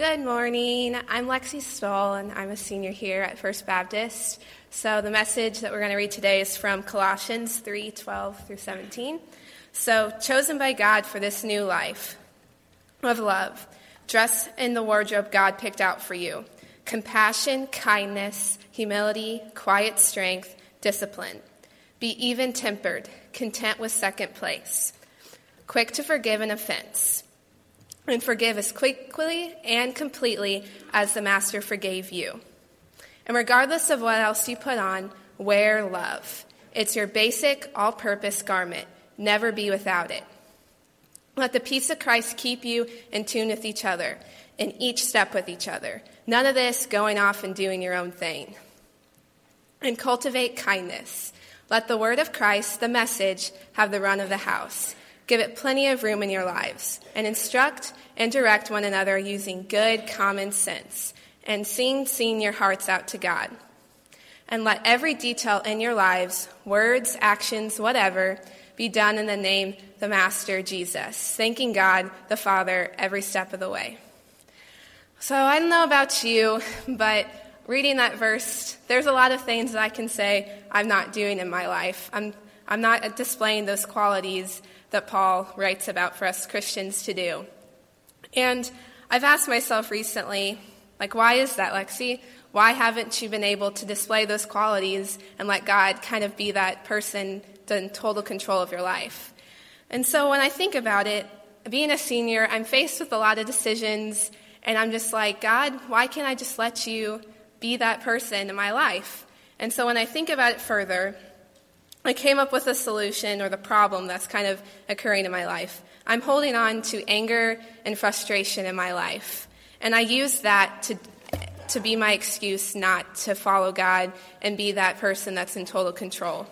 Good morning. I'm Lexi Stoll, and I'm a senior here at First Baptist. So the message that we're going to read today is from Colossians 3 12 through 17. So, chosen by God for this new life of love, dress in the wardrobe God picked out for you compassion, kindness, humility, quiet strength, discipline. Be even tempered, content with second place, quick to forgive an offense and forgive as quickly and completely as the Master forgave you. And regardless of what else you put on, wear love. It's your basic, all purpose garment. Never be without it. Let the peace of Christ keep you in tune with each other, in each step with each other. None of this going off and doing your own thing. And cultivate kindness. Let the word of Christ, the message, have the run of the house. Give it plenty of room in your lives, and instruct and direct one another using good common sense, and sing, sing your hearts out to God. And let every detail in your lives, words, actions, whatever, be done in the name the Master Jesus, thanking God the Father every step of the way. So I don't know about you, but reading that verse, there's a lot of things that I can say I'm not doing in my life. I'm, I'm not displaying those qualities that Paul writes about for us Christians to do. And I've asked myself recently, like, why is that, Lexi? Why haven't you been able to display those qualities and let God kind of be that person in total control of your life? And so when I think about it, being a senior, I'm faced with a lot of decisions, and I'm just like, God, why can't I just let you be that person in my life? And so when I think about it further, I came up with a solution or the problem that's kind of occurring in my life. I'm holding on to anger and frustration in my life. And I use that to, to be my excuse not to follow God and be that person that's in total control.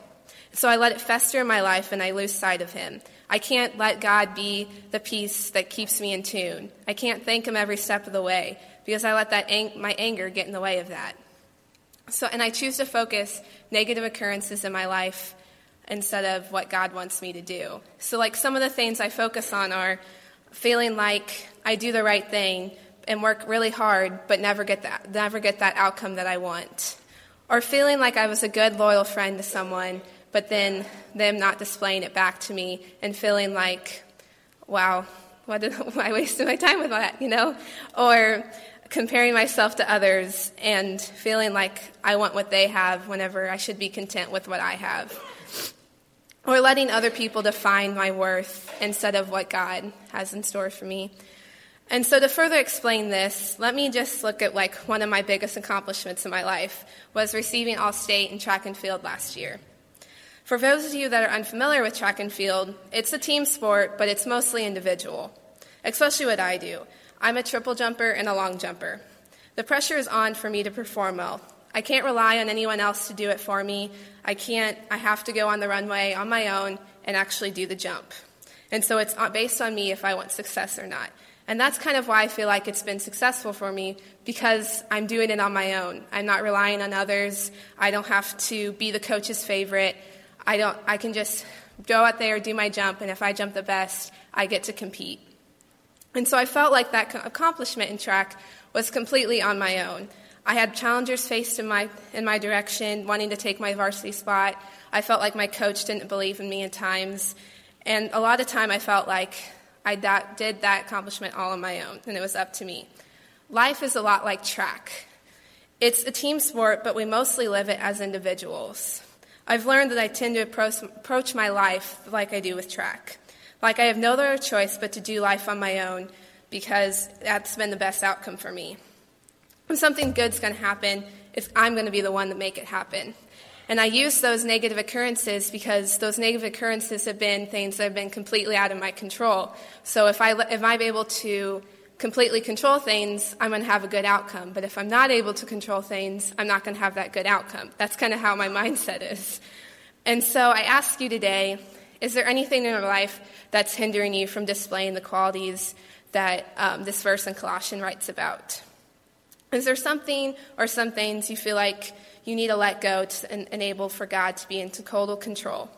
So I let it fester in my life and I lose sight of Him. I can't let God be the peace that keeps me in tune. I can't thank Him every step of the way because I let that ang- my anger get in the way of that. So, and I choose to focus negative occurrences in my life instead of what God wants me to do. So, like, some of the things I focus on are feeling like I do the right thing and work really hard, but never get that, never get that outcome that I want. Or feeling like I was a good, loyal friend to someone, but then them not displaying it back to me and feeling like, wow, why did I wasted my time with that, you know? Or comparing myself to others and feeling like I want what they have whenever I should be content with what I have or letting other people define my worth instead of what God has in store for me. And so to further explain this, let me just look at like one of my biggest accomplishments in my life was receiving all state in track and field last year. For those of you that are unfamiliar with track and field, it's a team sport, but it's mostly individual, especially what I do. I'm a triple jumper and a long jumper. The pressure is on for me to perform well, I can't rely on anyone else to do it for me. I can't, I have to go on the runway on my own and actually do the jump. And so it's uh, based on me if I want success or not. And that's kind of why I feel like it's been successful for me because I'm doing it on my own. I'm not relying on others. I don't have to be the coach's favorite. I don't I can just go out there, do my jump, and if I jump the best, I get to compete. And so I felt like that accomplishment in track was completely on my own. I had challengers faced in my, in my direction, wanting to take my varsity spot. I felt like my coach didn't believe in me at times. And a lot of time I felt like I that, did that accomplishment all on my own, and it was up to me. Life is a lot like track. It's a team sport, but we mostly live it as individuals. I've learned that I tend to approach, approach my life like I do with track. Like I have no other choice but to do life on my own because that's been the best outcome for me. If something good's going to happen, it's, I'm going to be the one to make it happen. And I use those negative occurrences because those negative occurrences have been things that have been completely out of my control. So if, I, if I'm able to completely control things, I'm going to have a good outcome. But if I'm not able to control things, I'm not going to have that good outcome. That's kind of how my mindset is. And so I ask you today is there anything in your life that's hindering you from displaying the qualities that um, this verse in Colossians writes about? Is there something or some things you feel like you need to let go to enable for God to be in total control?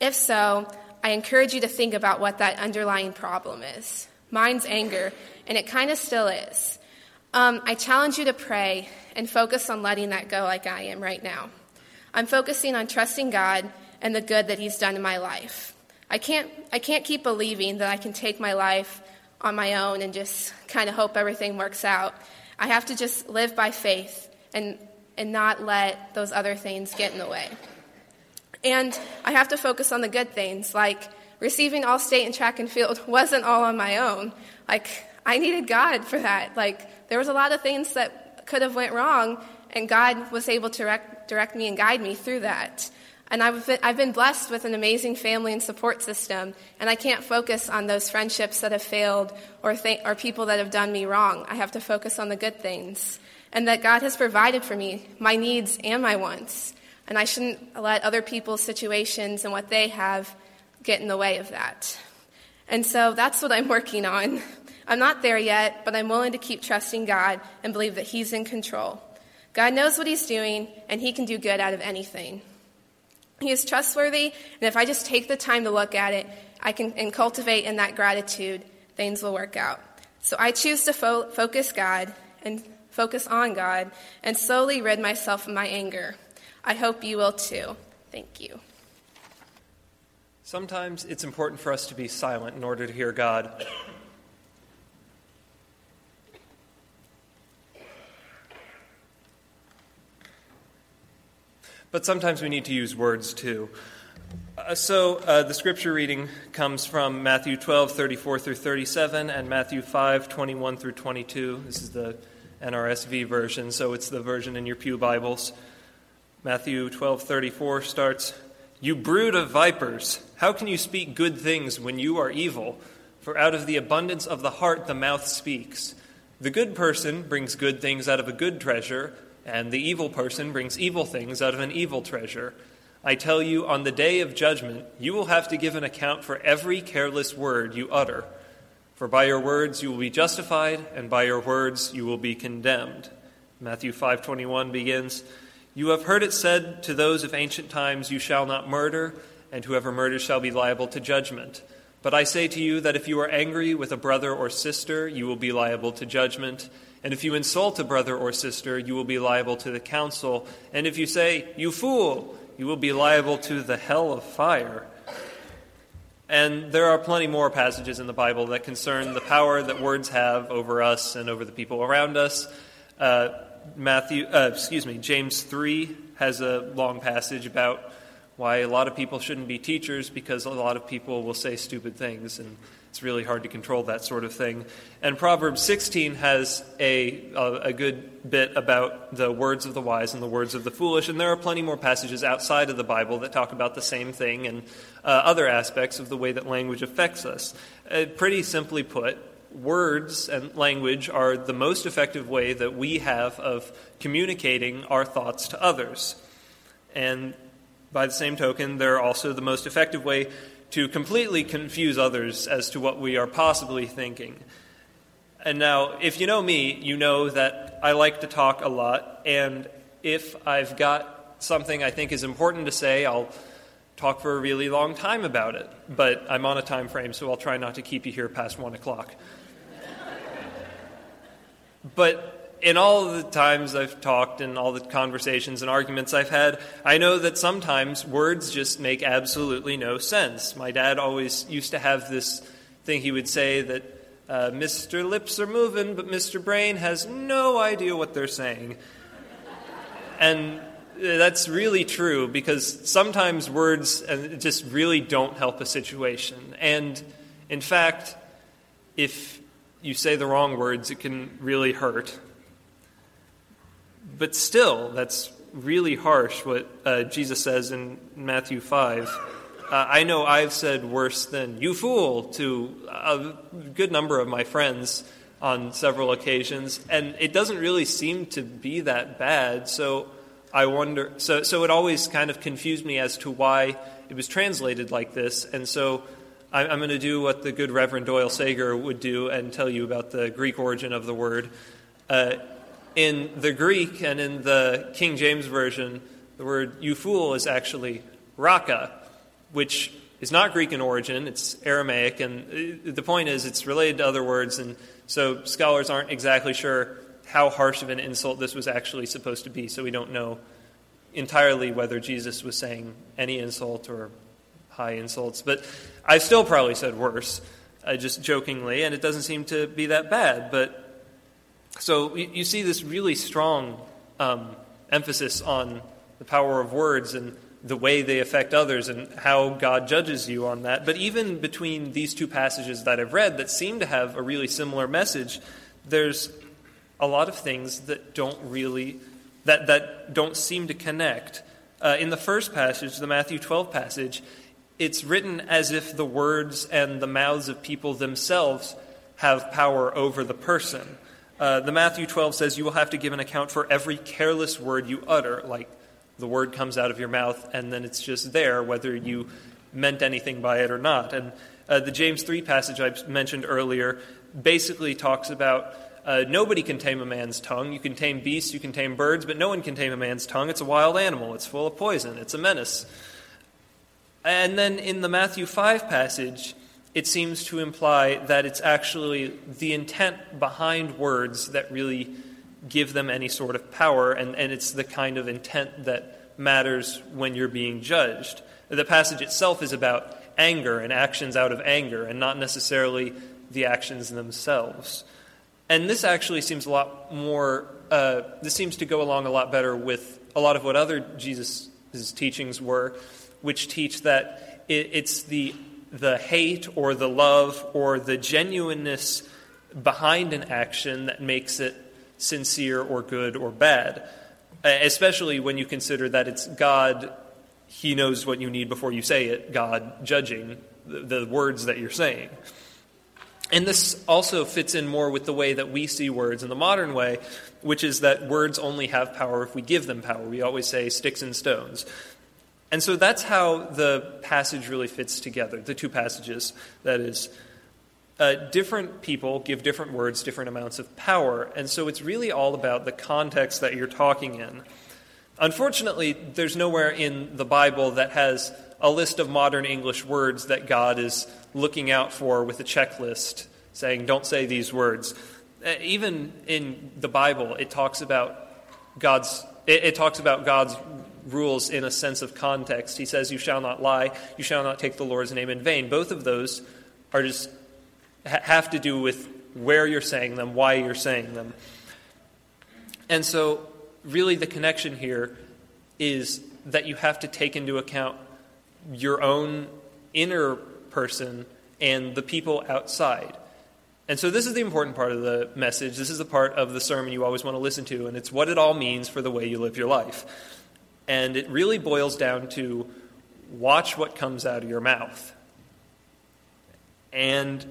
If so, I encourage you to think about what that underlying problem is. Mine's anger, and it kind of still is. Um, I challenge you to pray and focus on letting that go like I am right now. I'm focusing on trusting God and the good that He's done in my life. I can't, I can't keep believing that I can take my life on my own and just kind of hope everything works out. I have to just live by faith and, and not let those other things get in the way. And I have to focus on the good things, like receiving all state in track and field wasn't all on my own. Like, I needed God for that. Like, there was a lot of things that could have went wrong, and God was able to direct, direct me and guide me through that. And I've been, blessed with an amazing family and support system, and I can't focus on those friendships that have failed or, th- or people that have done me wrong. I have to focus on the good things, and that God has provided for me my needs and my wants. And I shouldn't let other people's situations and what they have get in the way of that. And so that's what I'm working on. I'm not there yet, but I'm willing to keep trusting God and believe that He's in control. God knows what He's doing, and He can do good out of anything. He is trustworthy, and if I just take the time to look at it, I can and cultivate in that gratitude, things will work out. So I choose to fo- focus God and focus on God and slowly rid myself of my anger. I hope you will too. Thank you. Sometimes it's important for us to be silent in order to hear God. But sometimes we need to use words too. Uh, so uh, the scripture reading comes from Matthew 12, 34 through 37, and Matthew 5, 21 through 22. This is the NRSV version, so it's the version in your Pew Bibles. Matthew 12, 34 starts You brood of vipers, how can you speak good things when you are evil? For out of the abundance of the heart the mouth speaks. The good person brings good things out of a good treasure and the evil person brings evil things out of an evil treasure. I tell you, on the day of judgment, you will have to give an account for every careless word you utter. For by your words you will be justified, and by your words you will be condemned. Matthew 5:21 begins, "You have heard it said to those of ancient times, you shall not murder, and whoever murders shall be liable to judgment. But I say to you that if you are angry with a brother or sister, you will be liable to judgment." And if you insult a brother or sister, you will be liable to the council. And if you say, You fool, you will be liable to the hell of fire. And there are plenty more passages in the Bible that concern the power that words have over us and over the people around us. Uh, Matthew, uh, excuse me, James 3 has a long passage about why a lot of people shouldn't be teachers because a lot of people will say stupid things. And it's really hard to control that sort of thing. And Proverbs 16 has a, a, good bit about the words of the wise and the words of the foolish. And there are plenty more passages outside of the Bible that talk about the same thing and uh, other aspects of the way that language affects us. Uh, pretty simply put, words and language are the most effective way that we have of communicating our thoughts to others. And by the same token, they're also the most effective way to completely confuse others as to what we are possibly thinking. And now, if you know me, you know that I like to talk a lot, and if I've got something I think is important to say, I'll talk for a really long time about it. But I'm on a time frame, so I'll try not to keep you here past one o'clock. but in all the times I've talked and all the conversations and arguments I've had, I know that sometimes words just make absolutely no sense. My dad always used to have this thing he would say that uh, Mr. Lips are moving, but Mr. Brain has no idea what they're saying. And that's really true because sometimes words uh, just really don't help a situation. And in fact, if you say the wrong words, it can really hurt. But still, that's really harsh what uh, Jesus says in Matthew 5. Uh, I know I've said worse than you fool to a good number of my friends on several occasions, and it doesn't really seem to be that bad. So I wonder, so, so it always kind of confused me as to why it was translated like this. And so I, I'm going to do what the good Reverend Doyle Sager would do and tell you about the Greek origin of the word. Uh, in the Greek and in the King James Version, the word you fool is actually raca, which is not Greek in origin, it's Aramaic, and the point is it's related to other words, and so scholars aren't exactly sure how harsh of an insult this was actually supposed to be, so we don't know entirely whether Jesus was saying any insult or high insults. But I still probably said worse, uh, just jokingly, and it doesn't seem to be that bad. But so you, see this really strong um, emphasis on the power of words and the way they affect others and how God judges you on that. But even between these two passages that I've read that seem to have a really similar message, there's a lot of things that don't really that, that don't seem to connect. Uh, in the first passage, the Matthew 12 passage, it's written as if the words and the mouths of people themselves have power over the person. Uh, the Matthew 12 says, You will have to give an account for every careless word you utter, like the word comes out of your mouth and then it's just there, whether you meant anything by it or not. And uh, the James 3 passage I mentioned earlier basically talks about uh, nobody can tame a man's tongue. You can tame beasts, you can tame birds, but no one can tame a man's tongue. It's a wild animal, it's full of poison, it's a menace. And then in the Matthew 5 passage, it seems to imply that it's actually the intent behind words that really give them any sort of power, and, and it's the kind of intent that matters when you're being judged. The passage itself is about anger and actions out of anger, and not necessarily the actions themselves. And this actually seems a lot more, uh, this seems to go along a lot better with a lot of what other Jesus' teachings were, which teach that it, it's the, the hate or the love or the genuineness behind an action that makes it sincere or good or bad, uh, especially when you consider that it's God, He knows what you need before you say it, God judging the, the words that you're saying. And this also fits in more with the way that we see words in the modern way, which is that words only have power if we give them power. We always say sticks and stones. And so that's how the passage really fits together, the two passages, that is. Uh, different people give different words different amounts of power, and so it's really all about the context that you're talking in. Unfortunately, there's nowhere in the Bible that has a list of modern English words that God is looking out for with a checklist saying, don't say these words. Uh, even in the Bible, it talks about God's, it, it talks about God's rules in a sense of context. He says, You shall not lie, you shall not take the Lord's name in vain. Both of those are just have to do with where you're saying them, why you're saying them. And so, really, the connection here is that you have to take into account your own inner person and the people outside. And so, this is the important part of the message. This is the part of the sermon you always want to listen to, and it's what it all means for the way you live your life. And it really boils down to watch what comes out of your mouth. And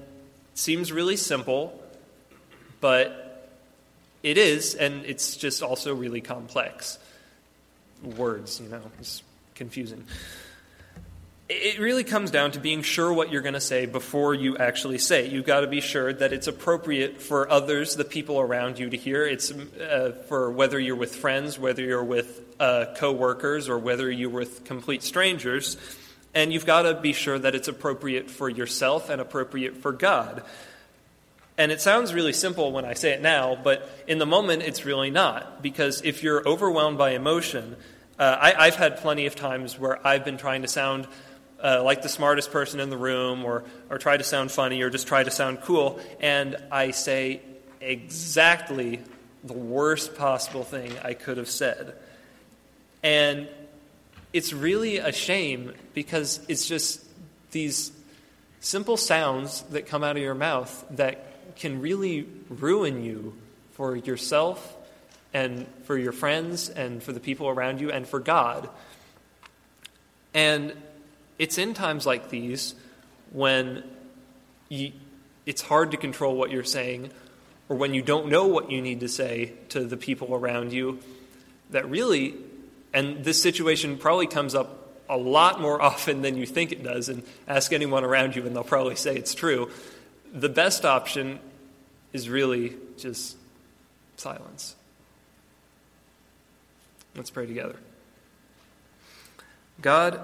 seems really simple, but it is, and it's just also really complex. Words, you know, it's confusing it really comes down to being sure what you're going to say before you actually say it. You've got to be sure that it's appropriate for others, the people around you, to hear. It's uh, for whether you're with friends, whether you're with uh, coworkers, or whether you're with complete strangers. And you've got to be sure that it's appropriate for yourself and appropriate for God. And it sounds really simple when I say it now, but in the moment it's really not. Because if you're overwhelmed by emotion, uh, I, I've had plenty of times where I've been trying to sound uh, like the smartest person in the room or, or try to sound funny or just try to sound cool. And I say exactly the worst possible thing I could have said. And it's really a shame because it's just these simple sounds that come out of your mouth that can really ruin you for yourself and for your friends and for the people around you and for God. And it's in times like these when you, it's hard to control what you're saying or when you don't know what you need to say to the people around you that really, and this situation probably comes up a lot more often than you think it does, and ask anyone around you and they'll probably say it's true. The best option is really just silence. Let's pray together. God,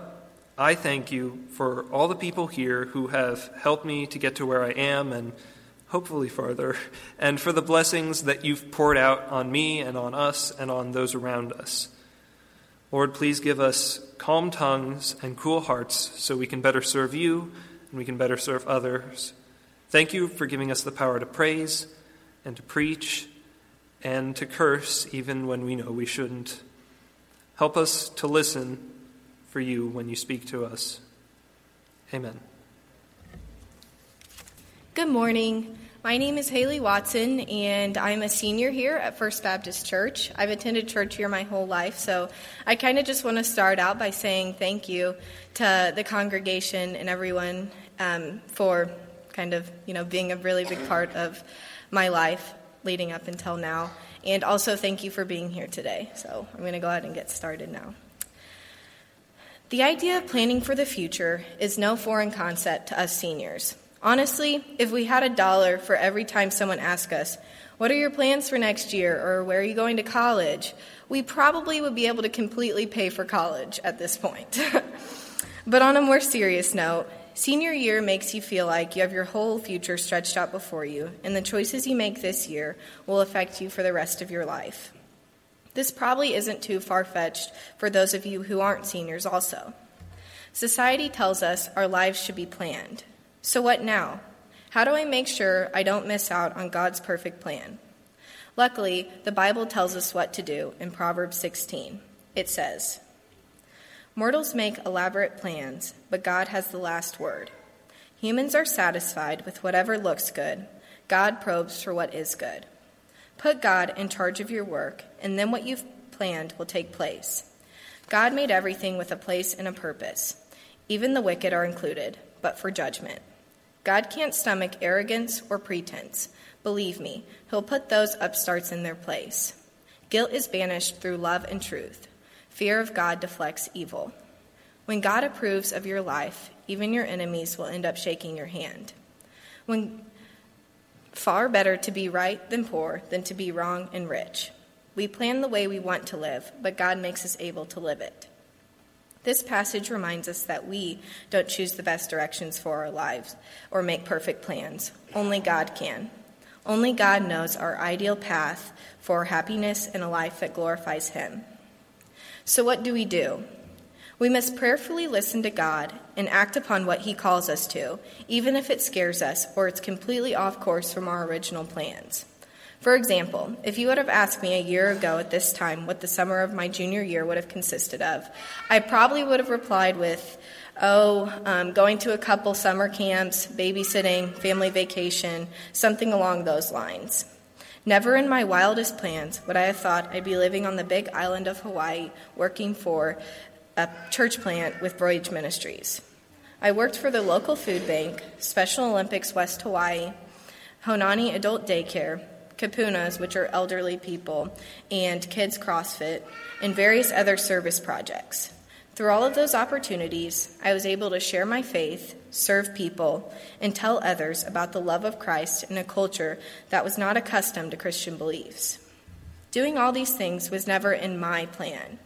I thank you for all the people here who have helped me to get to where I am and hopefully farther, and for the blessings that you've poured out on me and on us and on those around us. Lord, please give us calm tongues and cool hearts so we can better serve you and we can better serve others. Thank you for giving us the power to praise and to preach and to curse even when we know we shouldn't. Help us to listen for you when you speak to us. Amen. Good morning. My name is Haley Watson, and I'm a senior here at First Baptist Church. I've attended church here my whole life, so I kind of just want to start out by saying thank you to the congregation and everyone um, for kind of you know being a really big part of my life leading up until now. And also thank you for being here today. So I'm going to go ahead and get started now. The idea of planning for the future is no foreign concept to us seniors. Honestly, if we had a dollar for every time someone asked us, What are your plans for next year? or Where are you going to college? we probably would be able to completely pay for college at this point. but on a more serious note, senior year makes you feel like you have your whole future stretched out before you, and the choices you make this year will affect you for the rest of your life. This probably isn't too far fetched for those of you who aren't seniors, also. Society tells us our lives should be planned. So, what now? How do I make sure I don't miss out on God's perfect plan? Luckily, the Bible tells us what to do in Proverbs 16. It says, Mortals make elaborate plans, but God has the last word. Humans are satisfied with whatever looks good. God probes for what is good. Put God in charge of your work, and then what you've planned will take place. God made everything with a place and a purpose. Even the wicked are included, but for judgment. God can't stomach arrogance or pretense. Believe me, He'll put those upstarts in their place. Guilt is banished through love and truth. Fear of God deflects evil. When God approves of your life, even your enemies will end up shaking your hand. When far better to be right than poor than to be wrong and rich. We plan the way we want to live, but God makes us able to live it. This passage reminds us that we don't choose the best directions for our lives or make perfect plans. Only God can. Only God knows our ideal path for happiness and a life that glorifies Him. So, what do we do? We must prayerfully listen to God and act upon what He calls us to, even if it scares us or it's completely off course from our original plans. For example, if you would have asked me a year ago at this time what the summer of my junior year would have consisted of, I probably would have replied with, oh, um, going to a couple summer camps, babysitting, family vacation, something along those lines. Never in my wildest plans would I have thought I'd be living on the big island of Hawaii working for a church plant with Voyage Ministries. I worked for the local food bank, Special Olympics West Hawaii, Honani Adult Daycare, Kupunas, which are elderly people, and Kids CrossFit, and various other service projects. Through all of those opportunities, I was able to share my faith, serve people, and tell others about the love of Christ in a culture that was not accustomed to Christian beliefs. Doing all these things was never in my plan,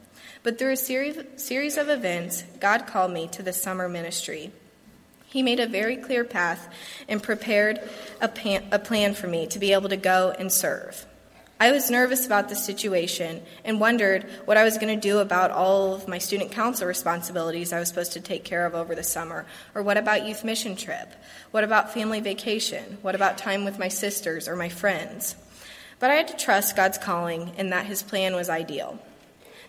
but through a series, of events, God called me to the summer ministry he made a very clear path and prepared a plan for me to be able to go and serve. I was nervous about the situation and wondered what I was going to do about all of my student council responsibilities I was supposed to take care of over the summer. Or what about youth mission trip? What about family vacation? What about time with my sisters or my friends? But I had to trust God's calling and that His plan was ideal.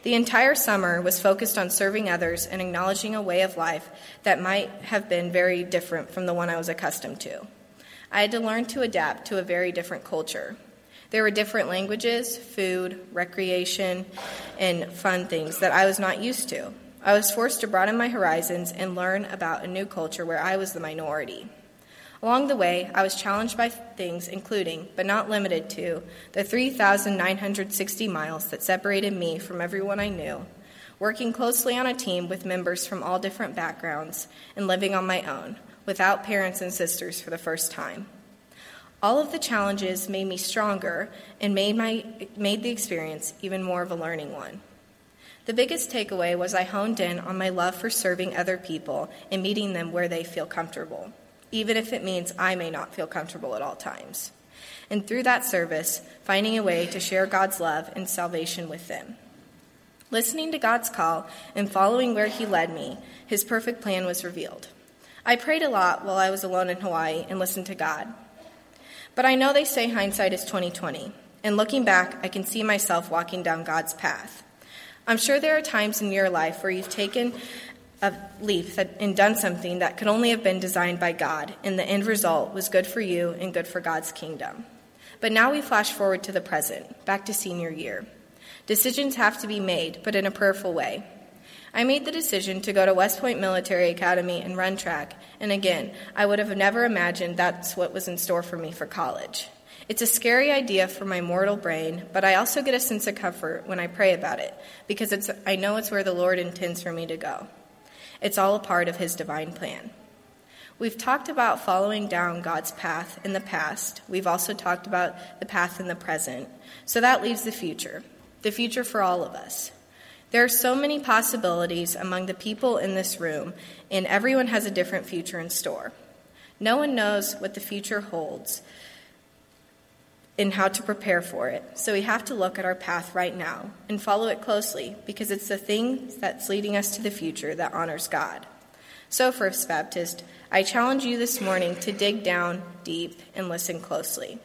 The entire summer was focused on serving others and acknowledging a way of life that might have been very different from the one I was accustomed to. I had to learn to adapt to a very different culture. There were different languages, food, recreation, and fun things that I was not used to. I was forced to broaden my horizons and learn about a new culture where I was the minority. Along the way, I was challenged by things including, but not limited to, the 3,960 miles that separated me from everyone I knew, working closely on a team with members from all different backgrounds, and living on my own, without parents and sisters for the first time. All of the challenges made me stronger and made, my, made the experience even more of a learning one. The biggest takeaway was I honed in on my love for serving other people and meeting them where they feel comfortable. Even if it means I may not feel comfortable at all times. And through that service, finding a way to share God's love and salvation with them. Listening to God's call and following where He led me, His perfect plan was revealed. I prayed a lot while I was alone in Hawaii and listened to God. But I know they say hindsight is 2020, and looking back, I can see myself walking down God's path. I'm sure there are times in your life where you've taken leap that, and done something that could only have been designed by God, and the end result was good for you and good for God's kingdom. But now we flash forward to the present, back to senior year. Decisions have to be made, but in a prayerful way. I made the decision to go to West Point Military Academy and run track, and again, I would have never imagined that's what was in store for me for college. It's a scary idea for my mortal brain, but I also get a sense of comfort when I pray about it, because I know it's where the Lord intends for me to go. It's all a part of His divine plan. We've talked about following down God's path in the past. We've also talked about the path in the present. So that leaves the future, the future for all of us. There are so many possibilities among the people in this room, and everyone has a different future in store. No one knows what the future holds and how to prepare for it, so we have to look at our path right now and follow it closely because it's the thing that's leading us to the future that honors God. So, First Baptist, I challenge you this morning to dig down deep and listen closely.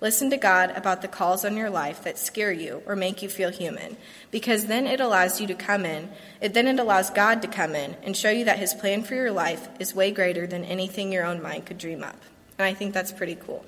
Listen to God about the calls on your life that scare you or make you feel human, because then it allows you to come in, it, then it allows God to come in and show you that His plan for your life is way greater than anything your own mind could dream up. And I think that's pretty cool.